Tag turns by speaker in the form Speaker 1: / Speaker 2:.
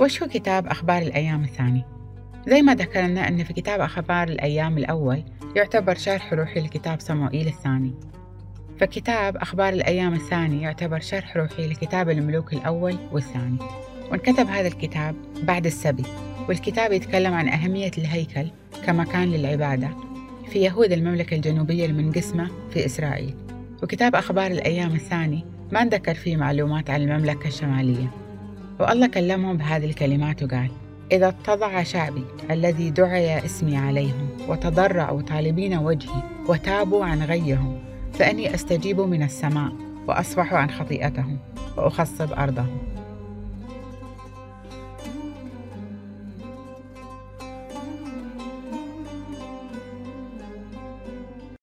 Speaker 1: وش هو كتاب أخبار الأيام الثاني؟ زي ما ذكرنا أن في كتاب أخبار الأيام الأول يعتبر شرح روحي لكتاب صموئيل الثاني. فكتاب أخبار الأيام الثاني يعتبر شرح روحي لكتاب الملوك الأول والثاني. وانكتب هذا الكتاب بعد السبي والكتاب يتكلم عن أهمية الهيكل كمكان للعبادة في يهود المملكة الجنوبية المنقسمة في إسرائيل. وكتاب أخبار الأيام الثاني ما ذكر فيه معلومات عن المملكة الشمالية. والله كلمهم بهذه الكلمات وقال إذا اتضع شعبي الذي دعي اسمي عليهم وتضرعوا طالبين وجهي وتابوا عن غيهم فإني أستجيب من السماء وأصفح عن خطيئتهم وأخصب أرضهم.